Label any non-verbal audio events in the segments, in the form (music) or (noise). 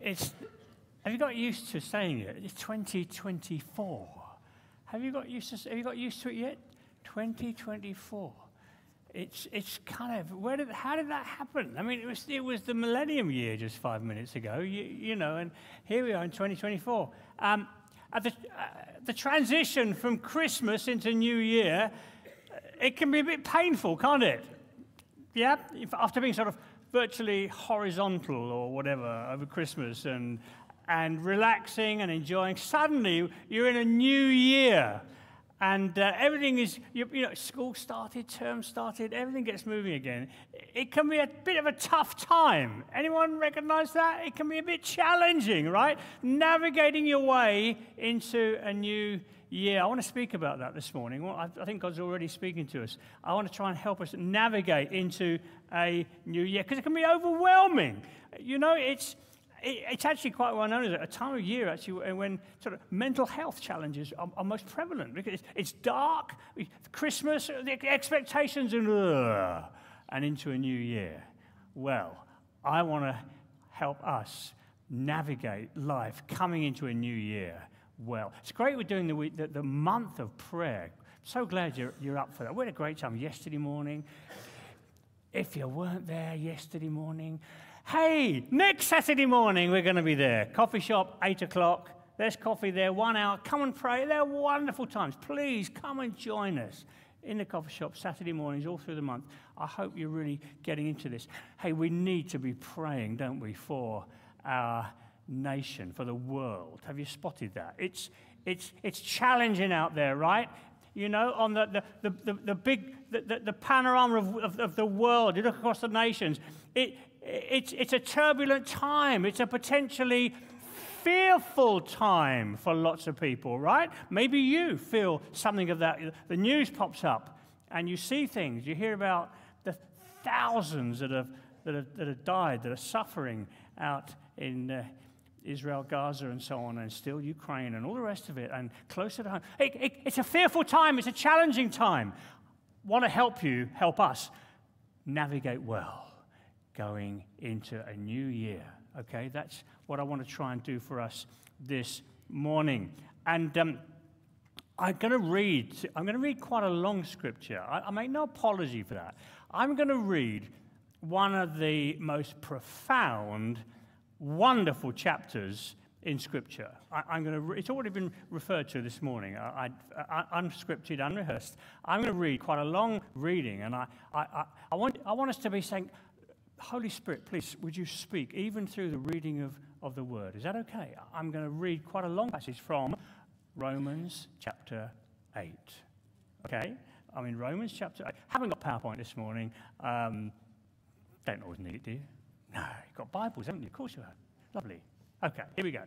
it's, have you got used to saying it? It's 2024. Have you got used to, have you got used to it yet? 2024. It's, it's kind of, where did, how did that happen? I mean, it was, it was the millennium year just five minutes ago, you, you know, and here we are in 2024. Um, at the, uh, the transition from Christmas into New Year, it can be a bit painful, can't it? Yeah? After being sort of virtually horizontal or whatever over Christmas and, and relaxing and enjoying, suddenly you're in a new year and uh, everything is, you, you, know, school started, term started, everything gets moving again. It can be a bit of a tough time. Anyone recognize that? It can be a bit challenging, right? Navigating your way into a new year. I want to speak about that this morning. Well, I, I think God's already speaking to us. I want to try and help us navigate into a new year because it can be overwhelming. You know, it's it's actually quite well known as a time of year actually when sort of mental health challenges are, are most prevalent because it's, it's, dark, Christmas, the expectations, and, uh, and into a new year. Well, I want to help us navigate life coming into a new year well. It's great we're doing the, the, the month of prayer. So glad you're, you're up for that. We had a great time yesterday morning. If you weren't there yesterday morning, Hey, next Saturday morning we're going to be there. Coffee shop, 8 o'clock. There's coffee there, one hour. Come and pray. They're wonderful times. Please come and join us in the coffee shop Saturday mornings all through the month. I hope you're really getting into this. Hey, we need to be praying, don't we, for our nation, for the world. Have you spotted that? It's, it's, it's challenging out there, right? You know, on the, the, the, the, big, the, the, the panorama of, of, of the world, you look across the nations, it, it's, it's a turbulent time. It's a potentially fearful time for lots of people, right? Maybe you feel something of that. The news pops up and you see things. You hear about the thousands that have, that have, that have died, that are suffering out in uh, Israel, Gaza, and so on, and still Ukraine and all the rest of it, and closer to home. It, it, it's a fearful time. It's a challenging time. Want to help you, help us navigate well going into a new year. Okay, that's what I want to try and do for us this morning. And um, I'm going to read. I'm going to read quite a long scripture. I, I make no apology for that. I'm going to read one of the most profound, wonderful chapters in Scripture. I, am going to. Re- it's already been referred to this morning. I, I, I, unscripted, unrehearsed. I'm going to read quite a long reading, and I, I, I, want, I want us to be saying, Holy Spirit, please, would you speak even through the reading of, of the word? Is that okay? I'm going to read quite a long passage from Romans chapter 8. Okay? I'm in Romans chapter 8. Haven't got PowerPoint this morning. Um, don't always need it, do you? No, you've got Bibles, haven't you? Of course you have. Lovely. Okay, here we go.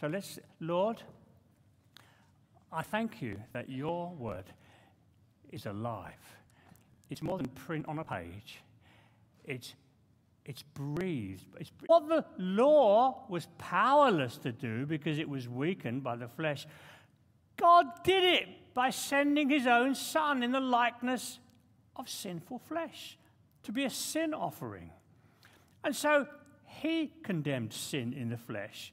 So let's, Lord, I thank you that your word is alive. It's more than print on a page. It's, it's breathed. It's, what the law was powerless to do because it was weakened by the flesh, God did it by sending his own son in the likeness of sinful flesh to be a sin offering. And so he condemned sin in the flesh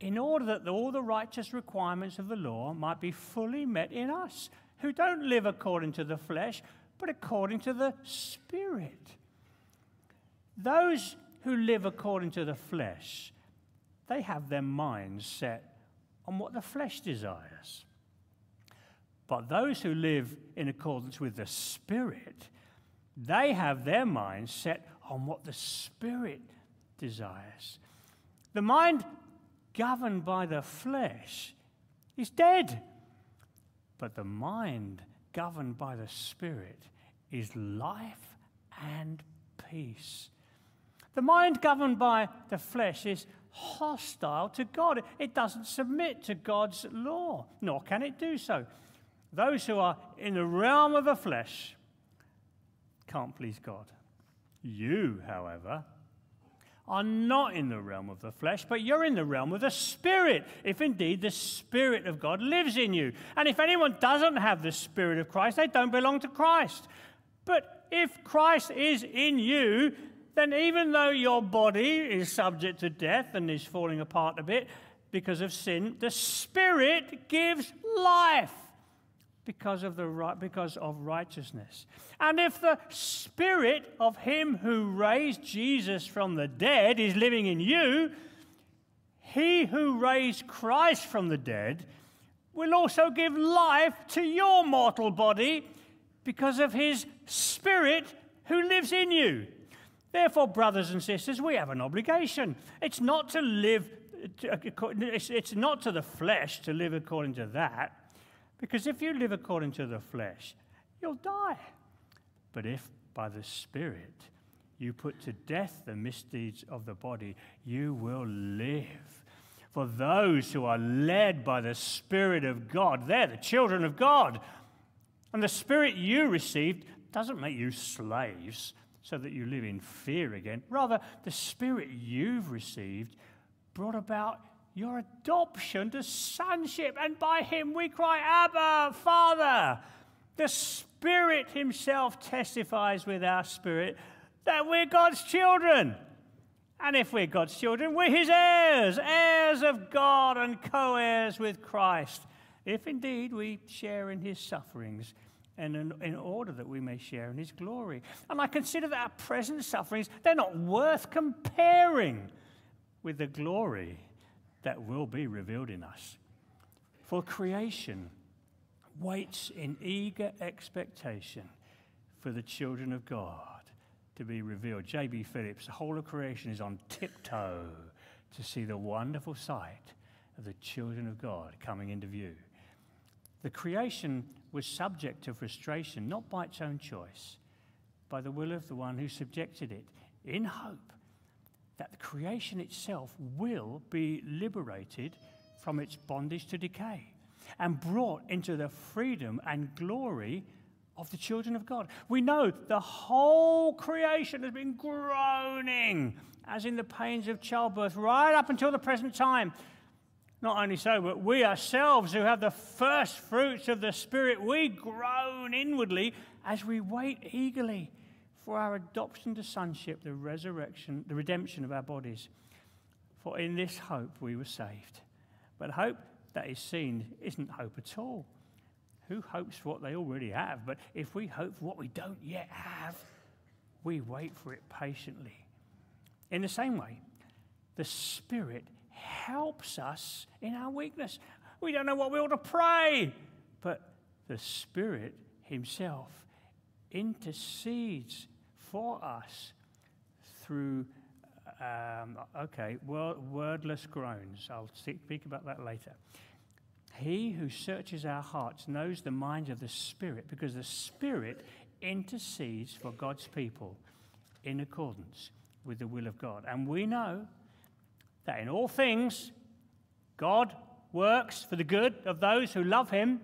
in order that all the righteous requirements of the law might be fully met in us who don't live according to the flesh, but according to the Spirit. Those who live according to the flesh, they have their minds set on what the flesh desires. But those who live in accordance with the Spirit, they have their minds set on what the Spirit desires. The mind governed by the flesh is dead, but the mind governed by the Spirit is life and peace. The mind governed by the flesh is hostile to God. It doesn't submit to God's law, nor can it do so. Those who are in the realm of the flesh can't please God. You, however, are not in the realm of the flesh, but you're in the realm of the Spirit, if indeed the Spirit of God lives in you. And if anyone doesn't have the Spirit of Christ, they don't belong to Christ. But if Christ is in you, then even though your body is subject to death and is falling apart a bit because of sin, the Spirit gives life because of, the right, because of righteousness. And if the Spirit of Him who raised Jesus from the dead is living in you, He who raised Christ from the dead will also give life to your mortal body because of His Spirit who lives in you. Therefore, brothers and sisters, we have an obligation. It's not to live, it's not to the flesh to live according to that, because if you live according to the flesh, you'll die. But if by the Spirit you put to death the misdeeds of the body, you will live. For those who are led by the Spirit of God, they're the children of God. And the Spirit you received doesn't make you slaves so that you live in fear again. Rather, the Spirit you've received brought about your adoption to sonship, and by Him we cry, Abba, Father. The Spirit Himself testifies with our spirit that we're God's children. And if we're God's children, we're His heirs, heirs of God and co heirs with Christ, if indeed we share in His sufferings and in, in, order that we may share in his glory. And I consider that our present sufferings, they're not worth comparing with the glory that will be revealed in us. For creation waits in eager expectation for the children of God to be revealed. J.B. Phillips, the whole of creation is on tiptoe to see the wonderful sight of the children of God coming into view. The creation was subject to frustration, not by its own choice, by the will of the one who subjected it, in hope that the creation itself will be liberated from its bondage to decay and brought into the freedom and glory of the children of God. We know the whole creation has been groaning as in the pains of childbirth right up until the present time. Not only so, but we ourselves who have the first fruits of the Spirit, we groan inwardly as we wait eagerly for our adoption to sonship, the resurrection, the redemption of our bodies. For in this hope we were saved. But hope that is seen isn't hope at all. Who hopes for what they already have? But if we hope for what we don't yet have, we wait for it patiently. In the same way, the Spirit helps us in our weakness. We don't know what we ought to pray, but the Spirit Himself intercedes for us through, um, okay, wordless groans. I'll speak about that later. He who searches our hearts knows the mind of the Spirit because the Spirit intercedes for God's people in accordance with the will of God. And we know that in all things, God works for the good of those who love him,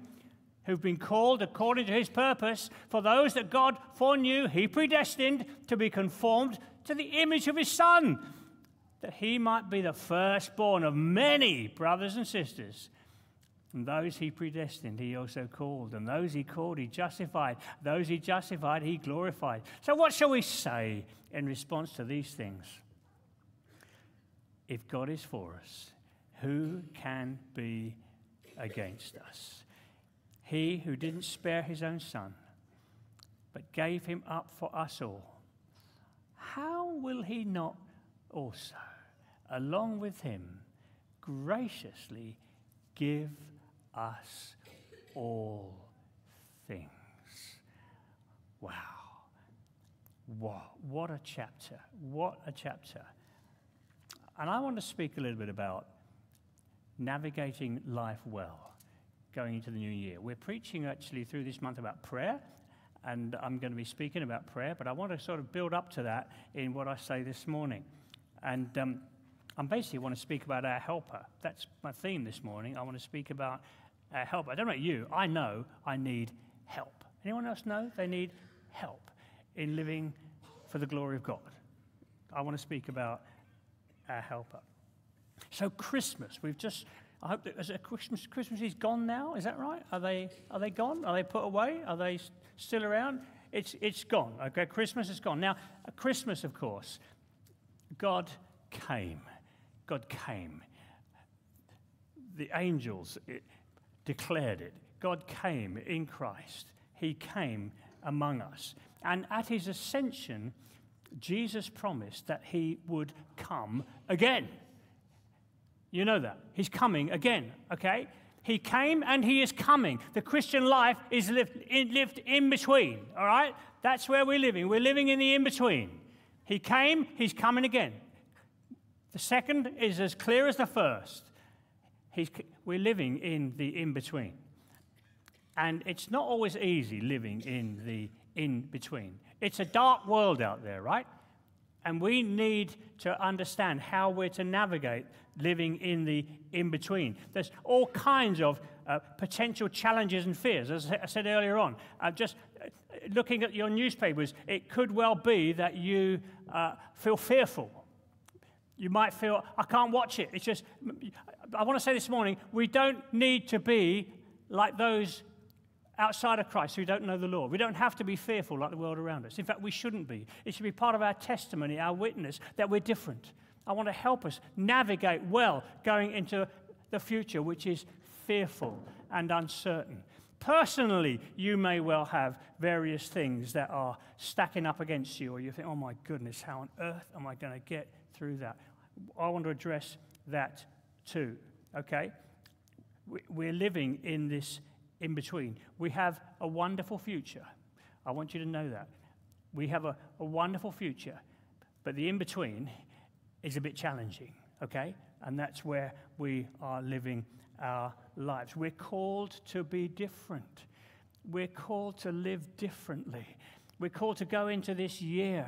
who've been called according to his purpose. For those that God foreknew, he predestined to be conformed to the image of his Son, that he might be the firstborn of many brothers and sisters. And those he predestined, he also called. And those he called, he justified. Those he justified, he glorified. So, what shall we say in response to these things? If God is for us, who can be against us? He who didn't spare his own son, but gave him up for us all, how will he not also, along with him, graciously give us all things? Wow. What, what a chapter. What a chapter. And I want to speak a little bit about navigating life well going into the new year. We're preaching actually through this month about prayer, and I'm going to be speaking about prayer, but I want to sort of build up to that in what I say this morning. And um, I basically want to speak about our helper. That's my theme this morning. I want to speak about our helper. I don't know about you, I know I need help. Anyone else know they need help in living for the glory of God? I want to speak about our helper. So, Christmas, we've just, I hope that as a Christmas, Christmas is gone now, is that right? Are they, are they gone? Are they put away? Are they still around? it's, it's gone. Okay, Christmas is gone. Now, uh, Christmas, of course, God came. God came. The angels it, declared it. God came in Christ. He came among us. And at his ascension, Jesus promised that he would come again. You know that. He's coming again, okay? He came and he is coming. The Christian life is lived in, lived in between, all right? That's where we're living. We're living in the in between. He came, he's coming again. The second is as clear as the first. He's, we're living in the in between. And it's not always easy living in the in between. It's a dark world out there, right? And we need to understand how we're to navigate living in the in between. There's all kinds of uh, potential challenges and fears, as I said earlier on. Uh, just uh, looking at your newspapers, it could well be that you uh, feel fearful. You might feel, I can't watch it. It's just, I want to say this morning, we don't need to be like those outside of Christ who don't know the Lord. We don't have to be fearful like the world around us. In fact, we shouldn't be. It should be part of our testimony, our witness, that we're different. I want to help us navigate well going into the future, which is fearful and uncertain. Personally, you may well have various things that are stacking up against you, or you think, oh my goodness, how on earth am I going to get through that? I want to address that too, okay? We're living in this in between. We have a wonderful future. I want you to know that. We have a, a wonderful future, but the in between is a bit challenging, okay? And that's where we are living our lives. We're called to be different. We're called to live differently. We're called to go into this year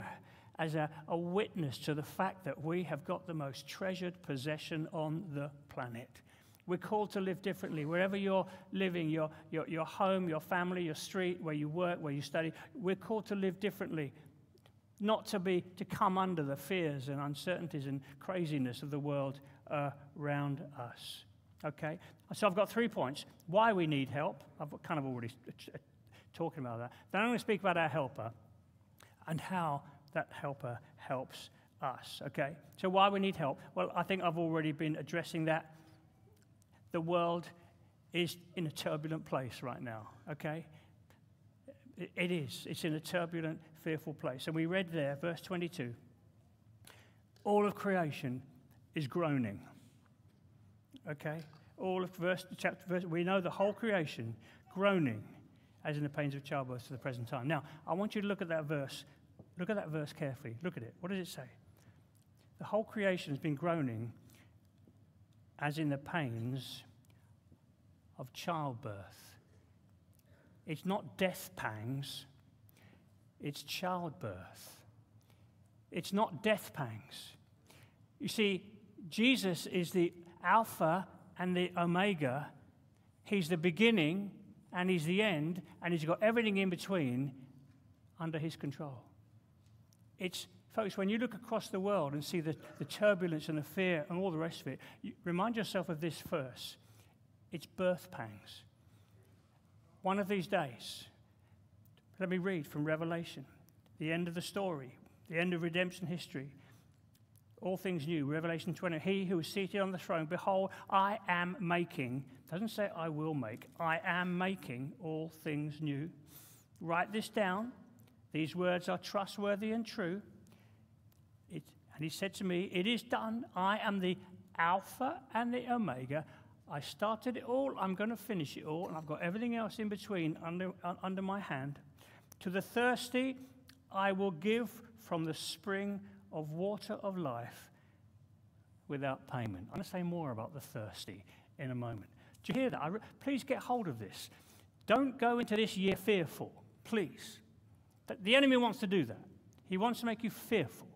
as a, a witness to the fact that we have got the most treasured possession on the planet. We're called to live differently. Wherever you're living, your, your, your home, your family, your street, where you work, where you study, we're called to live differently. Not to be to come under the fears and uncertainties and craziness of the world uh, around us. Okay? So I've got three points. Why we need help. I've kind of already talking about that. Then I'm going to speak about our helper and how that helper helps us. Okay? So why we need help? Well, I think I've already been addressing that the world is in a turbulent place right now, okay? It is. It's in a turbulent, fearful place. And we read there, verse 22 all of creation is groaning, okay? All of verse, chapter, verse, we know the whole creation groaning as in the pains of childbirth to the present time. Now, I want you to look at that verse. Look at that verse carefully. Look at it. What does it say? The whole creation has been groaning as in the pains of childbirth. It's not death pangs, it's childbirth. It's not death pangs. You see, Jesus is the Alpha and the Omega. He's the beginning and He's the end, and He's got everything in between under His control. It's Folks, when you look across the world and see the, the turbulence and the fear and all the rest of it, you, remind yourself of this verse. It's birth pangs. One of these days, let me read from Revelation, the end of the story, the end of redemption history. All things new, Revelation 20. He who is seated on the throne, behold, I am making, doesn't say I will make, I am making all things new. Write this down. These words are trustworthy and true. And he said to me, It is done. I am the Alpha and the Omega. I started it all. I'm going to finish it all. And I've got everything else in between under, uh, under my hand. To the thirsty, I will give from the spring of water of life without payment. I'm going to say more about the thirsty in a moment. Do you hear that? Re- please get hold of this. Don't go into this year fearful, please. The enemy wants to do that. He wants to make you fearful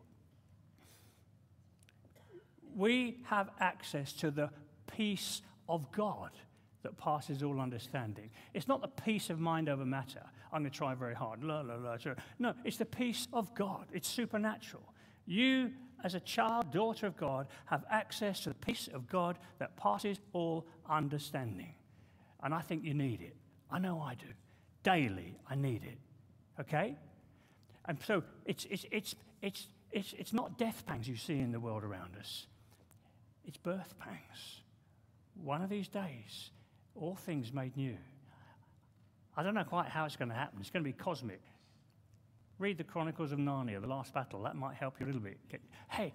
we have access to the peace of God that passes all understanding. It's not the peace of mind over matter. I'm going to try very hard. La, la, la, no, it's the peace of God. It's supernatural. You, as a child, daughter of God, have access to the peace of God that passes all understanding. And I think you need it. I know I do. Daily, I need it. Okay? And so it's, it's, it's, it's, it's, it's not death pangs you see in the world around us, it's birth pangs. One of these days, all things made new. I don't know quite how it's going to happen. It's going to be cosmic. Read the Chronicles of Narnia, the last battle. That might help you a little bit. Hey,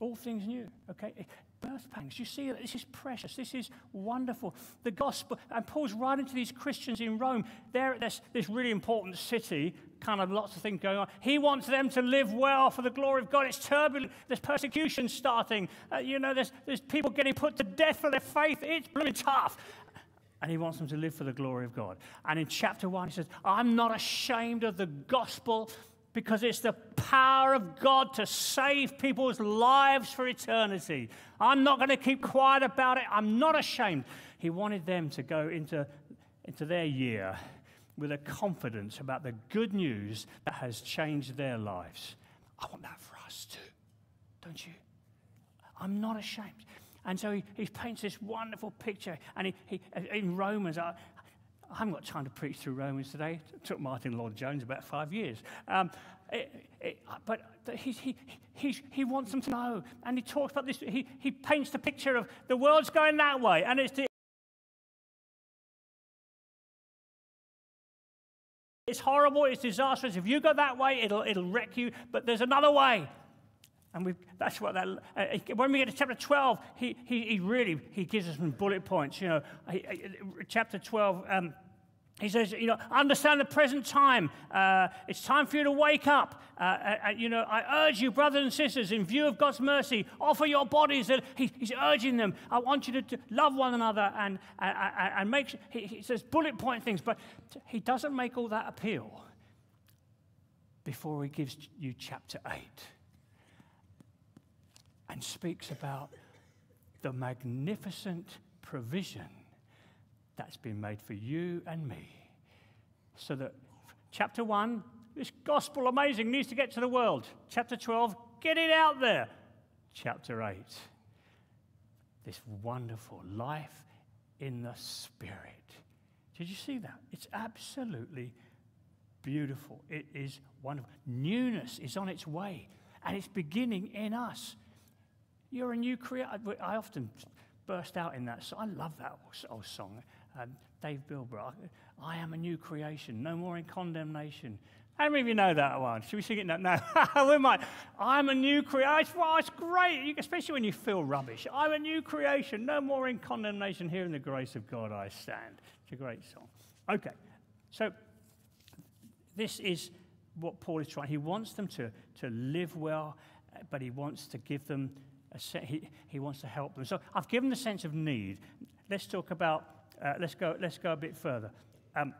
all things new, okay? Birth pangs. You see, this is precious. This is wonderful. The gospel, and Paul's writing to these Christians in Rome. They're at this, this really important city, kind of lots of things going on. He wants them to live well for the glory of God. It's turbulent. There's persecution starting. Uh, you know, there's, there's people getting put to death for their faith. It's really tough and he wants them to live for the glory of God. And in chapter 1, he says, I'm not ashamed of the gospel because it's the power of God to save people's lives for eternity. I'm not going to keep quiet about it. I'm not ashamed. He wanted them to go into, into their year with a confidence about the good news that has changed their lives. I want that for us too, don't you? I'm not ashamed. And so he, he paints this wonderful picture. And he, he, in Romans, I haven't got time to preach through Romans today. It took Martyn Lloyd-Jones about five years. Um, it, it, but he, he, he, he wants them to know. And he talks about this. He, he paints the picture of the world's going that way. And it's, the, it's horrible. It's disastrous. If you go that way, it'll, it'll wreck you. But there's another way. And we that's what that, uh, when we get to chapter 12, he, he, he really, he gives us some bullet points. You know, he, chapter 12, um, he says, you know, understand the present time. Uh, it's time for you to wake up. Uh, uh, uh you know, I urge you, brothers and sisters, in view of God's mercy, offer your bodies. He, he's urging them. I want you to, to love one another and, and, and make he, he says bullet point things, but he doesn't make all that appeal before he gives you chapter 8 and speaks about the magnificent provision that's been made for you and me. So that chapter 1, this gospel amazing needs to get to the world. Chapter 12, get it out there. Chapter 8, this wonderful life in the Spirit. Did you see that? It's absolutely beautiful. It is wonderful. Newness is on its way, and it's beginning in us. You're a new creator. I often burst out in that. So I love that old song. Um, Dave Bilbrough. I am a new creation, no more in condemnation. How many of you know that one? Should we sing it now? (laughs) No, (laughs) we might. I'm a new creation. Well, it's great, especially when you feel rubbish. I'm a new creation, no more in condemnation. Here in the grace of God I stand. It's a great song. Okay, so this is what Paul is trying. He wants them to, to live well, but he wants to give them he, he wants to help them. So I've given the sense of need. Let's talk about, uh, let's, go, let's go a bit further. Um,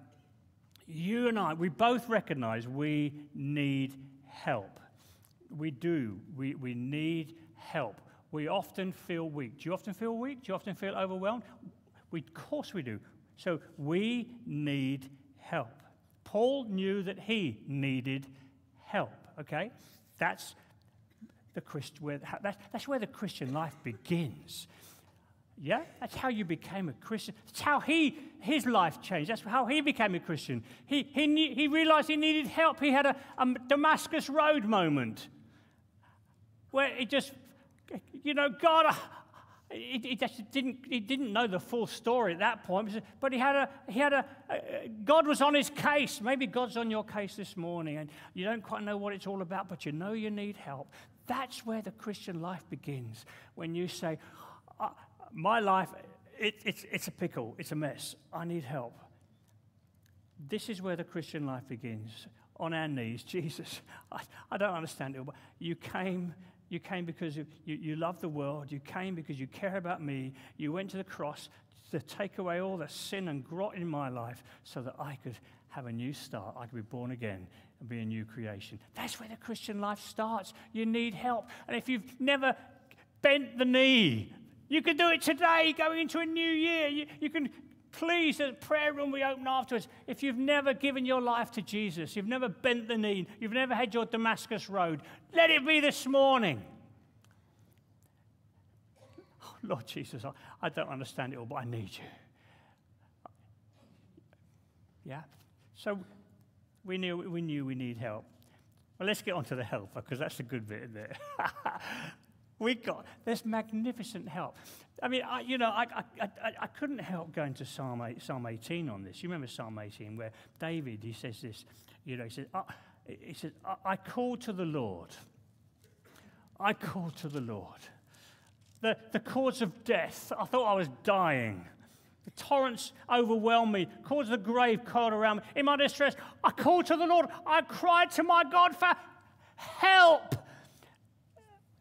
you and I, we both recognize we need help. We do. We, we need help. We often feel weak. Do you often feel weak? Do you often feel overwhelmed? We, of course we do. So we need help. Paul knew that he needed help, okay? That's the Christ, where, that's, that's where the Christian life begins. Yeah? That's how you became a Christian. That's how he, his life changed. That's how he became a Christian. He, he, knew, he realized he needed help. He had a, a Damascus Road moment where he just, you know, God, he, he, just didn't, he didn't know the full story at that point, but he had a, he had a, a, God was on his case. Maybe God's on your case this morning, and you don't quite know what it's all about, but you know you need help. That's where the Christian life begins. When you say, uh, My life, it, it's, it's a pickle, it's a mess, I need help. This is where the Christian life begins. On our knees, (laughs) Jesus, I, I don't understand it, but you came you came because you, you, love the world. You came because you care about me. You went to the cross to take away all the sin and grot in my life so that I could have a new start. I could be born again and be a new creation. That's where the Christian life starts. You need help. And if you've never bent the knee, you can do it today going into a new year. You, you can please, the prayer room we open afterwards. If you've never given your life to Jesus, you've never bent the knee, you've never had your Damascus road, let it be this morning. Oh, Lord Jesus, I, I don't understand it all, but I need you. Yeah? So We knew we, knew we need help. Well, let's get on to the helper because that's a good bit, it? (laughs) we got this magnificent help. I mean, I, you know, I, I, I, I, couldn't help going to Psalm, 8, Psalm 18 on this. You remember Psalm 18 where David, he says this, you know, he says, I, he says, I, I called to the Lord. I called to the Lord. The, the cords of death, I thought I was dying. The torrents overwhelmed me, caused the grave coiled around me. In my distress, I called to the Lord. I cried to my God for help.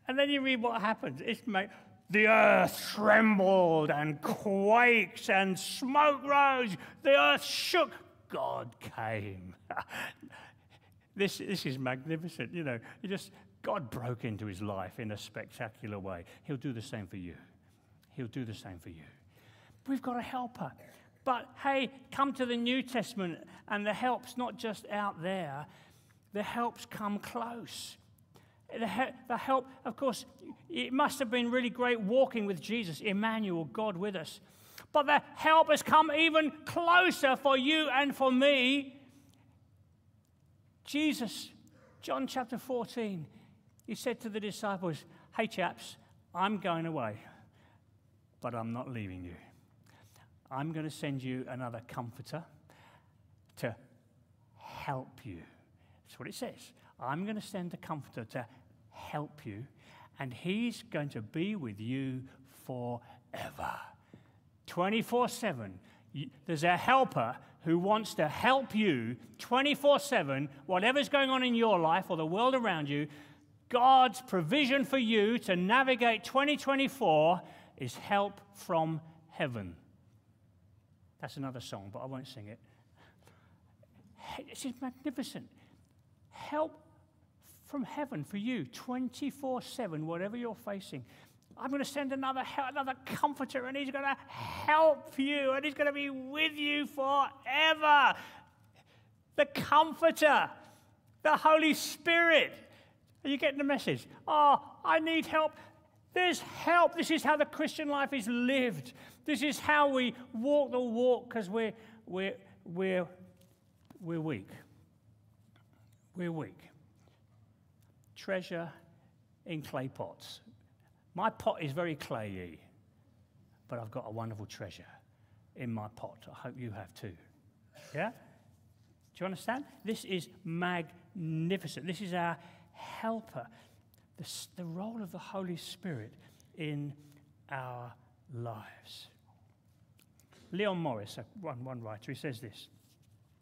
And then you read what happens. It's made, the earth trembled and quaked, and smoke rose. The earth shook. God came. (laughs) this, this is magnificent. You know, you just God broke into his life in a spectacular way. He'll do the same for you. He'll do the same for you. We've got a helper. But hey, come to the New Testament, and the help's not just out there, the help's come close. The, help, of course, it must have been really great walking with Jesus, Emmanuel, God with us. But the help has come even closer for you and for me. Jesus, John chapter 14, he said to the disciples, Hey, chaps, I'm going away, but I'm not leaving you. I'm going to send you another comforter to help you. That's what it says. I'm going to send a comforter to help you, and he's going to be with you forever. 24 7. There's a helper who wants to help you 24 7, whatever's going on in your life or the world around you. God's provision for you to navigate 2024 is help from heaven. That's another song, but I won't sing it. Is magnificent. Help from heaven for you 24 7, whatever you're facing. I'm going to send another, another comforter, and he's going to help you, and he's going to be with you forever. The comforter, the Holy Spirit. Are you getting the message? Oh, I need help. There's help. This is how the Christian life is lived. This is how we walk the walk because we're, we're, we're, we're weak. We're weak. Treasure in clay pots. My pot is very clayey, but I've got a wonderful treasure in my pot. I hope you have too. Yeah? Do you understand? This is magnificent. This is our helper. The, the role of the Holy Spirit in our lives. Leon Morris, one, one writer, he says this.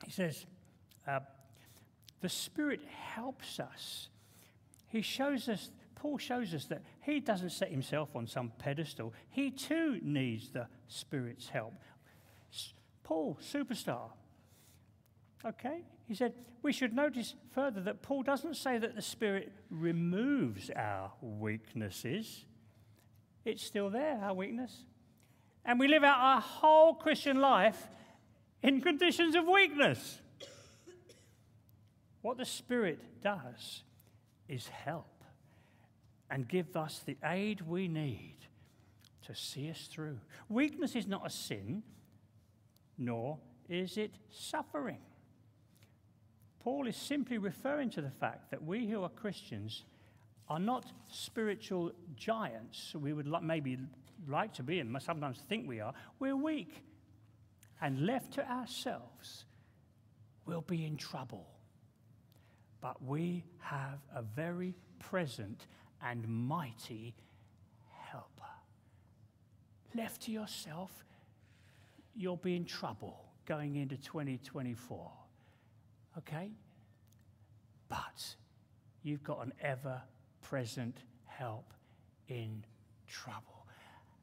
He says, uh, The Spirit helps us. He shows us, Paul shows us that he doesn't set himself on some pedestal. He too needs the Spirit's help. Paul, superstar. Okay? He said, we should notice further that Paul doesn't say that the Spirit removes our weaknesses. It's still there, our weakness. And we live out our whole Christian life in conditions of weakness. What the Spirit does is help and give us the aid we need to see us through. Weakness is not a sin, nor is it suffering. Paul is simply referring to the fact that we who are Christians are not spiritual giants. We would maybe like to be and sometimes think we are. We're weak. And left to ourselves, we'll be in trouble. But we have a very present and mighty helper. Left to yourself, you'll be in trouble going into 2024. Okay? But you've got an ever present help in trouble.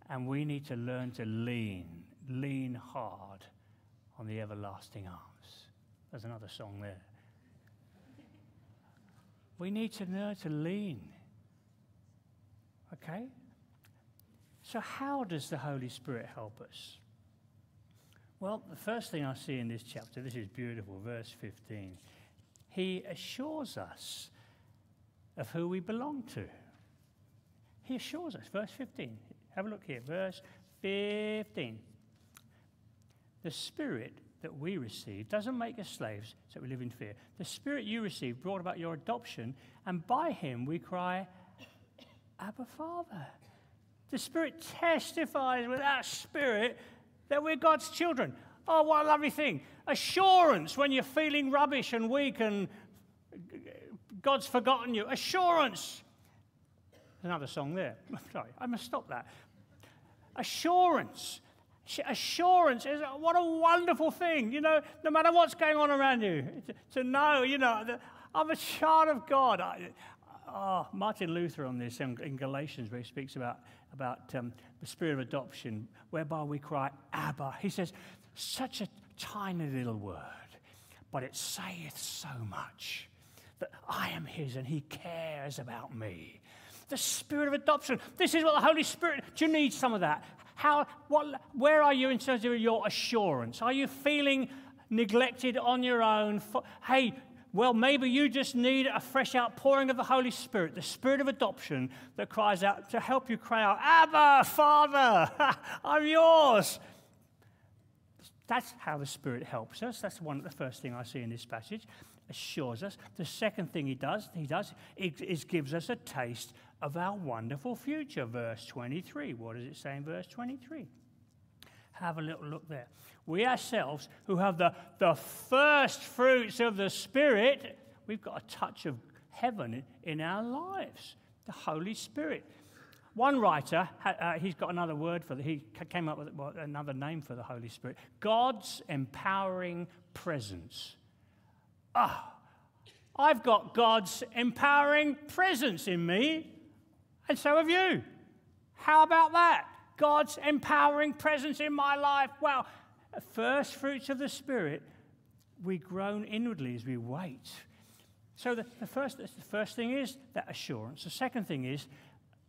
And we need to learn to lean, lean hard on the everlasting arms. There's another song there. We need to know to lean. Okay? So, how does the Holy Spirit help us? Well, the first thing I see in this chapter, this is beautiful, verse 15. He assures us of who we belong to. He assures us, verse 15. Have a look here, verse 15. The Spirit that we receive doesn't make us slaves so we live in fear. The Spirit you received brought about your adoption, and by him we cry, Abba, Father. The Spirit testifies with our spirit that we're God's children. Oh, what a lovely thing. Assurance when you're feeling rubbish and weak and God's forgotten you. Assurance. Another song there. (laughs) Sorry, I must stop that. Assurance. Assurance is what a wonderful thing, you know, no matter what's going on around you, to, to know, you know, that I'm a child of God. I, oh, Martin Luther on this in, Galatians, where he speaks about, about um, the spirit of adoption, whereby we cry, Abba. He says, such a tiny little word, but it saith so much that I am his and he cares about me. The spirit of adoption. This is what the Holy Spirit, do you need some of that? How, what, where are you in terms of your assurance? Are you feeling neglected on your own? For, hey, well, maybe you just need a fresh outpouring of the Holy Spirit, the spirit of adoption that cries out to help you cry out, Abba, Father, (laughs) I'm yours. That's how the Spirit helps us. That's one the first thing I see in this passage. Assures us. The second thing he does, he does, is gives us a taste of our wonderful future. Verse 23. What does it say in verse 23? Have a little look there. We ourselves, who have the, the first fruits of the Spirit, we've got a touch of heaven in our lives. The Holy Spirit. One writer, uh, he's got another word for the, he came up with another name for the Holy Spirit God's empowering presence. Ah, I've got God's empowering presence in me. And so have you. How about that? God's empowering presence in my life. Well, first fruits of the Spirit, we groan inwardly as we wait. So the, the, first, the first thing is that assurance. The second thing is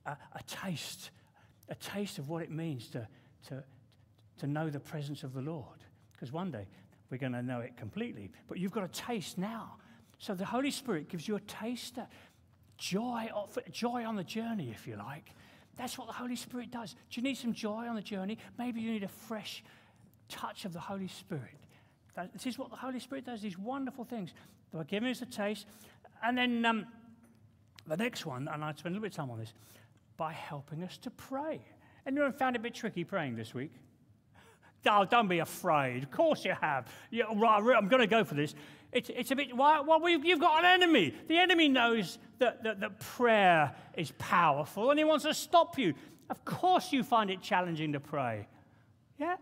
a, a taste, a taste of what it means to, to, to know the presence of the Lord. Because one day we're going to know it completely. But you've got a taste now. So the Holy Spirit gives you a taste joy, joy on the journey, if you like. That's what the Holy Spirit does. Do you need some joy on the journey? Maybe you need a fresh touch of the Holy Spirit. This is what the Holy Spirit does, these wonderful things. By giving us a taste. And then um, the next one, and I spend a little bit of time on this, by helping us to pray. Anyone found it a bit tricky praying this week? Oh, don't be afraid. Of course you have. Yeah, right, I'm going to go for this. It's, it's a bit, well, well you've got an enemy. The enemy knows that, that, that prayer is powerful and he wants to stop you. Of course you find it challenging to pray. Yeah?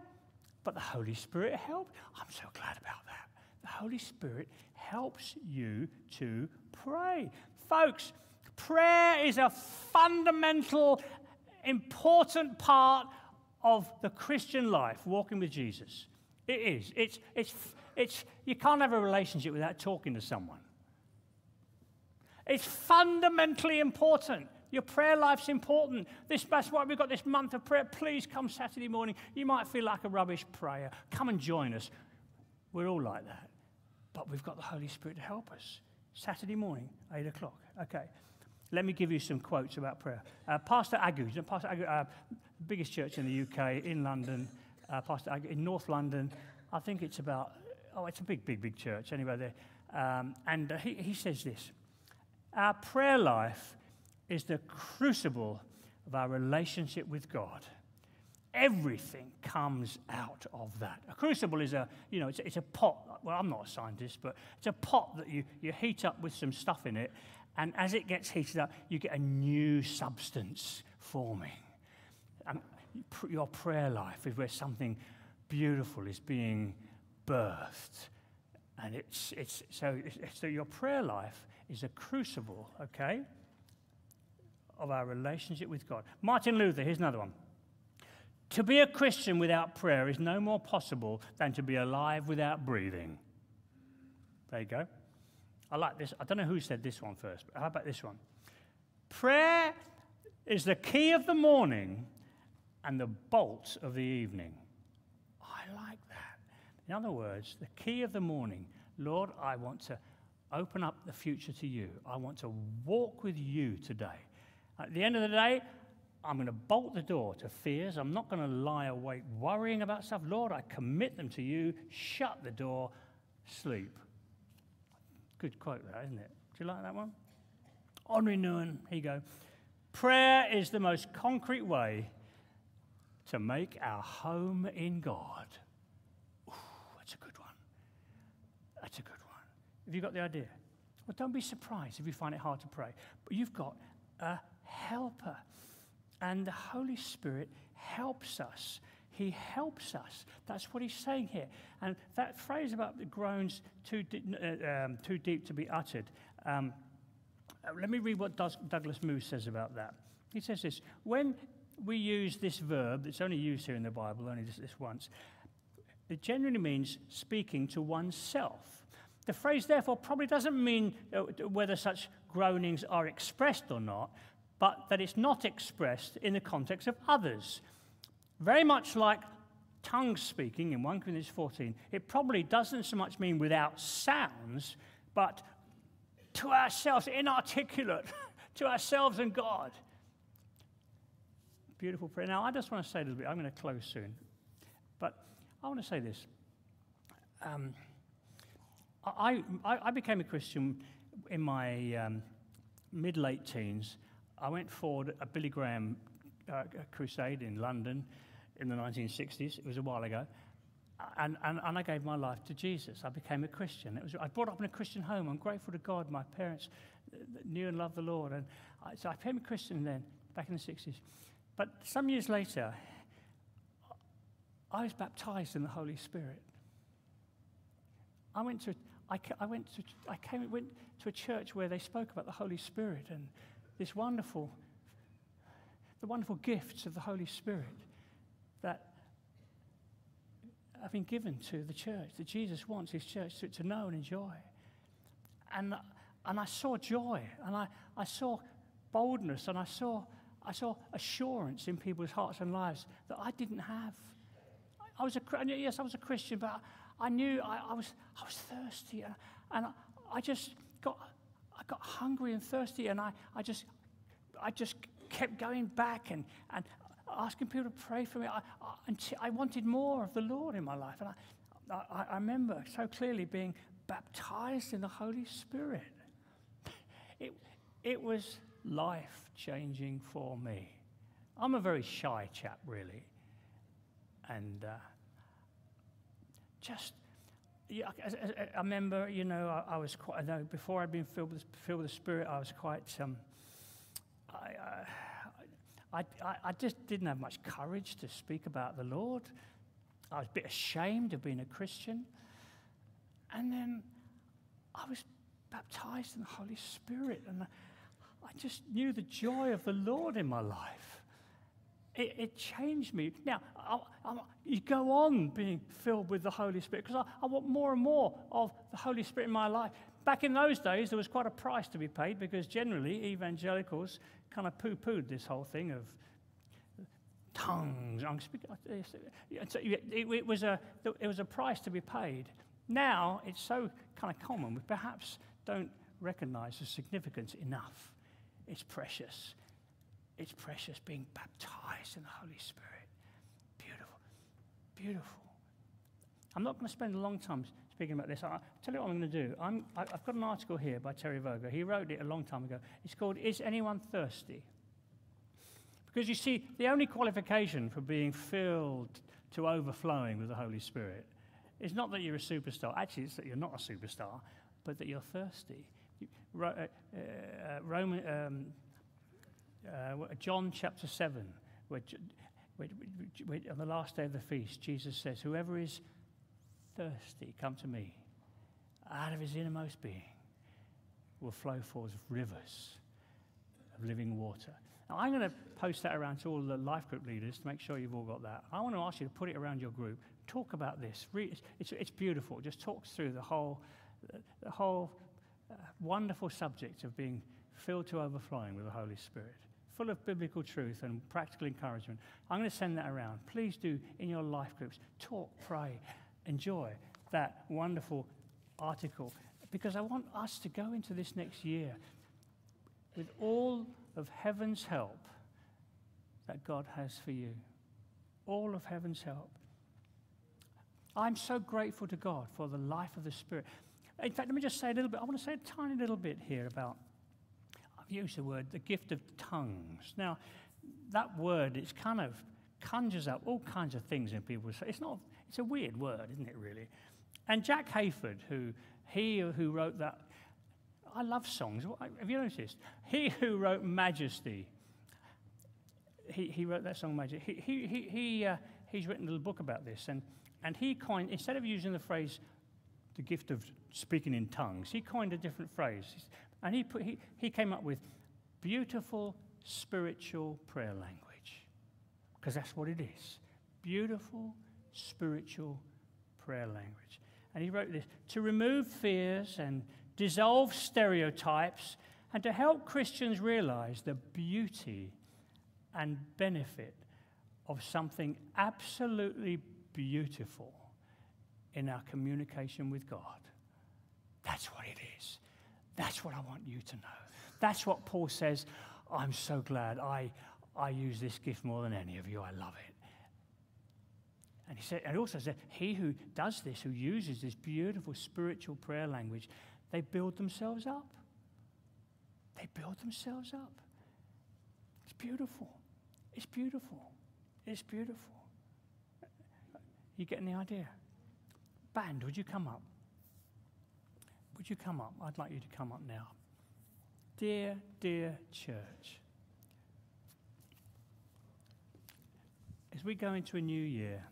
But the Holy Spirit helps. I'm so glad about that. The Holy Spirit helps you to pray. Folks, prayer is a fundamental, important part of the Christian life, walking with Jesus. It is. It's, it's, it's, you can't have a relationship without talking to someone. It's fundamentally important. Your prayer life's important. This, that's why we've got this month of prayer. Please come Saturday morning. You might feel like a rubbish prayer. Come and join us. We're all like that. But we've got the Holy Spirit to help us. Saturday morning, 8 o'clock. Okay. Let me give you some quotes about prayer. Uh, Pastor Agu, Pastor Agu, uh, biggest church in the UK, in London, uh, Pastor Agu, in North London. I think it's about, oh, it's a big, big, big church anyway there. Um, and uh, he, he says this Our prayer life is the crucible of our relationship with God. Everything comes out of that. A crucible is a, you know, it's, it's a pot. Well, I'm not a scientist, but it's a pot that you, you heat up with some stuff in it, and as it gets heated up, you get a new substance forming. And your prayer life is where something beautiful is being birthed. And it's, it's, so, it's, so your prayer life is a crucible, okay, of our relationship with God. Martin Luther, here's another one. To be a Christian without prayer is no more possible than to be alive without breathing. There you go. I like this. I don't know who said this one first, but how about this one? Prayer is the key of the morning and the bolt of the evening. I like that. In other words, the key of the morning, Lord, I want to open up the future to you. I want to walk with you today. At the end of the day, I'm going to bolt the door to fears. I'm not going to lie awake worrying about stuff. Lord, I commit them to you. Shut the door, sleep. Good quote, that, isn't it? Do you like that one? Henri Nouwen, here you go. Prayer is the most concrete way to make our home in God. Ooh, that's a good one. That's a good one. Have you got the idea? Well, don't be surprised if you find it hard to pray. But you've got a helper. And the Holy Spirit helps us. He helps us. That's what he's saying here. And that phrase about the groans too, uh, um, too deep to be uttered, um, uh, let me read what Douglas Moo says about that. He says this When we use this verb, it's only used here in the Bible, only this, this once, it generally means speaking to oneself. The phrase, therefore, probably doesn't mean uh, whether such groanings are expressed or not, but that it's not expressed in the context of others. Very much like tongue speaking in 1 Corinthians 14, it probably doesn't so much mean without sounds, but to ourselves, inarticulate, (laughs) to ourselves and God. Beautiful prayer. Now, I just want to say a little bit, I'm going to close soon, but I want to say this. Um, I, I, I, became a Christian in my um, mid late teens. I went for a Billy Graham uh, crusade in London in the 1960s. It was a while ago. And, and, and I gave my life to Jesus. I became a Christian. It was, I brought up in a Christian home. I'm grateful to God. My parents knew and loved the Lord. And I, so I became a Christian then, back in the 60s. But some years later, I was baptized in the Holy Spirit. I went to, I, I went to, I came, went to a church where they spoke about the Holy Spirit and this wonderful, the wonderful gifts of the Holy Spirit that have been given to the church, that Jesus wants his church to, to know and enjoy. And, and I saw joy, and I, I saw boldness, and I saw, I saw assurance in people's hearts and lives that I didn't have. I was a, yes, I was a Christian, but I knew I, I was, I was thirsty, and, and I, I just got, I got hungry and thirsty, and I, I just, I just kept going back and, and asking people to pray for me. I, I, I wanted more of the Lord in my life. And I, I, I remember so clearly being baptized in the Holy Spirit. It, it was life changing for me. I'm a very shy chap, really. And uh, just, yeah, I, remember, you know, I, I, was quite, I know, before I'd been filled with, filled with the Spirit, I was quite, um, I, uh, I, I, I just didn't have much courage to speak about the Lord. I was a bit ashamed of being a Christian. And then I was baptized in the Holy Spirit, and I just knew the joy of the Lord in my life. It, it changed me. Now, I, I, you go on being filled with the Holy Spirit because I, I want more and more of the Holy Spirit in my life. Back in those days, there was quite a price to be paid because generally evangelicals kind of poo pooed this whole thing of tongues. Speaking, uh, so it, was a, it was a price to be paid. Now it's so kind of common, we perhaps don't recognize the significance enough. It's precious. It's precious being baptized in the Holy Spirit. Beautiful. Beautiful. I'm not going to spend a long time speaking about this. I'll tell you what I'm going to do. i have got an article here by Terry Virgo. He wrote it a long time ago. It's called Is Anyone Thirsty? Because you see, the only qualification for being filled to overflowing with the Holy Spirit is not that you're a superstar. Actually, it's that you're not a superstar, but that you're thirsty. Uh, uh, Roman, um, uh, John chapter 7, where, where, where, on the last day of the feast, Jesus says, Whoever is thirsty, come to me. Out of his innermost being will flow forth rivers of living water. Now, I'm going to post that around to all the life group leaders to make sure you've all got that. I want to ask you to put it around your group. Talk about this. It's, beautiful. Just talks through the whole, the whole uh, wonderful subject of being filled to overflowing with the Holy Spirit, full of biblical truth and practical encouragement. I'm going to send that around. Please do in your life groups. Talk, pray, enjoy that wonderful article because I want us to go into this next year with all of heaven's help that God has for you. All of heaven's help. I'm so grateful to God for the life of the Spirit. In fact, let me just say a little bit. I want to say a tiny little bit here about, I've used the word, the gift of tongues. Now, that word, it's kind of conjures up all kinds of things in people. Say. It's not, it's a weird word, isn't it, really? And Jack Hayford, who, he who wrote that, I love songs. Have you noticed? He who wrote Majesty, he, he wrote that song Majesty. He, he, he, he uh, he's written a little book about this. And, and he coined, instead of using the phrase, the gift of speaking in tongues, he coined a different phrase. And he, put, he, he came up with beautiful spiritual prayer language. Because that's what it is beautiful spiritual prayer language. And he wrote this to remove fears and dissolve stereotypes and to help Christians realize the beauty and benefit of something absolutely beautiful in our communication with God. That's what it is. That's what I want you to know. That's what Paul says. I'm so glad I, I use this gift more than any of you. I love it. And he said, and also said, he who does this, who uses this beautiful spiritual prayer language, they build themselves up. They build themselves up. It's beautiful. It's beautiful. It's beautiful. You getting the idea? Band, would you come up? Would you come up? I'd like you to come up now. Dear, dear church, as we go into a new year,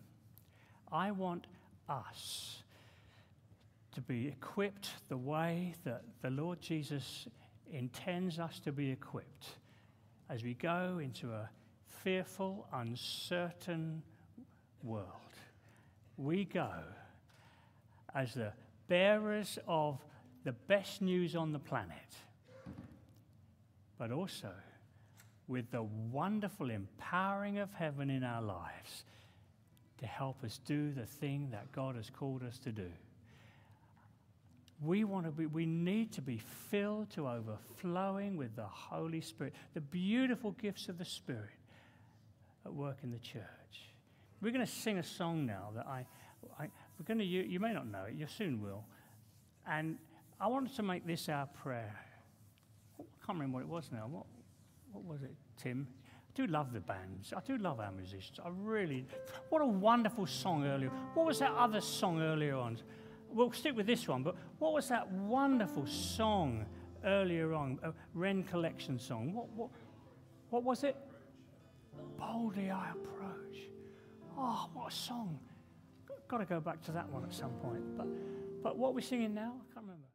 I want us to be equipped the way that the Lord Jesus intends us to be equipped as we go into a fearful, uncertain world. We go as the bearers of the best news on the planet, but also with the wonderful empowering of heaven in our lives to help us do the thing that God has called us to do. We want to be, we need to be filled to overflowing with the Holy Spirit, the beautiful gifts of the Spirit at work in the church. We're going to sing a song now that I, I we're going to, you, you may not know it, you soon will. And I wanted to make this our prayer. I can't remember what it was now. What, what was it, Tim? I do love the bands. I do love our musicians. I really. What a wonderful song earlier. What was that other song earlier on? We'll stick with this one, but what was that wonderful song earlier on? A Rend Collective song. What, what, what was it? Boldly I approach. Oh, what a song. Got to go back to that one at some point. But, but what we're singing now, I can't remember.